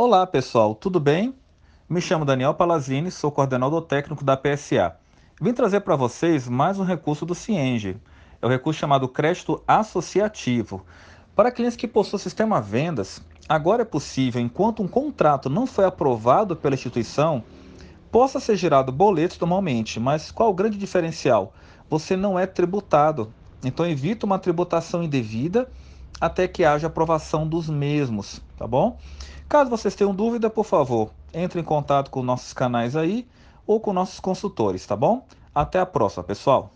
Olá pessoal, tudo bem? Me chamo Daniel Palazini, sou coordenador técnico da PSA. Vim trazer para vocês mais um recurso do Cienge. É o recurso chamado crédito associativo. Para clientes que possuem sistema vendas, agora é possível, enquanto um contrato não foi aprovado pela instituição, possa ser gerado boletos normalmente, mas qual o grande diferencial? Você não é tributado. Então evita uma tributação indevida até que haja aprovação dos mesmos, tá bom? Caso vocês tenham dúvida, por favor, entre em contato com nossos canais aí ou com nossos consultores, tá bom? Até a próxima, pessoal!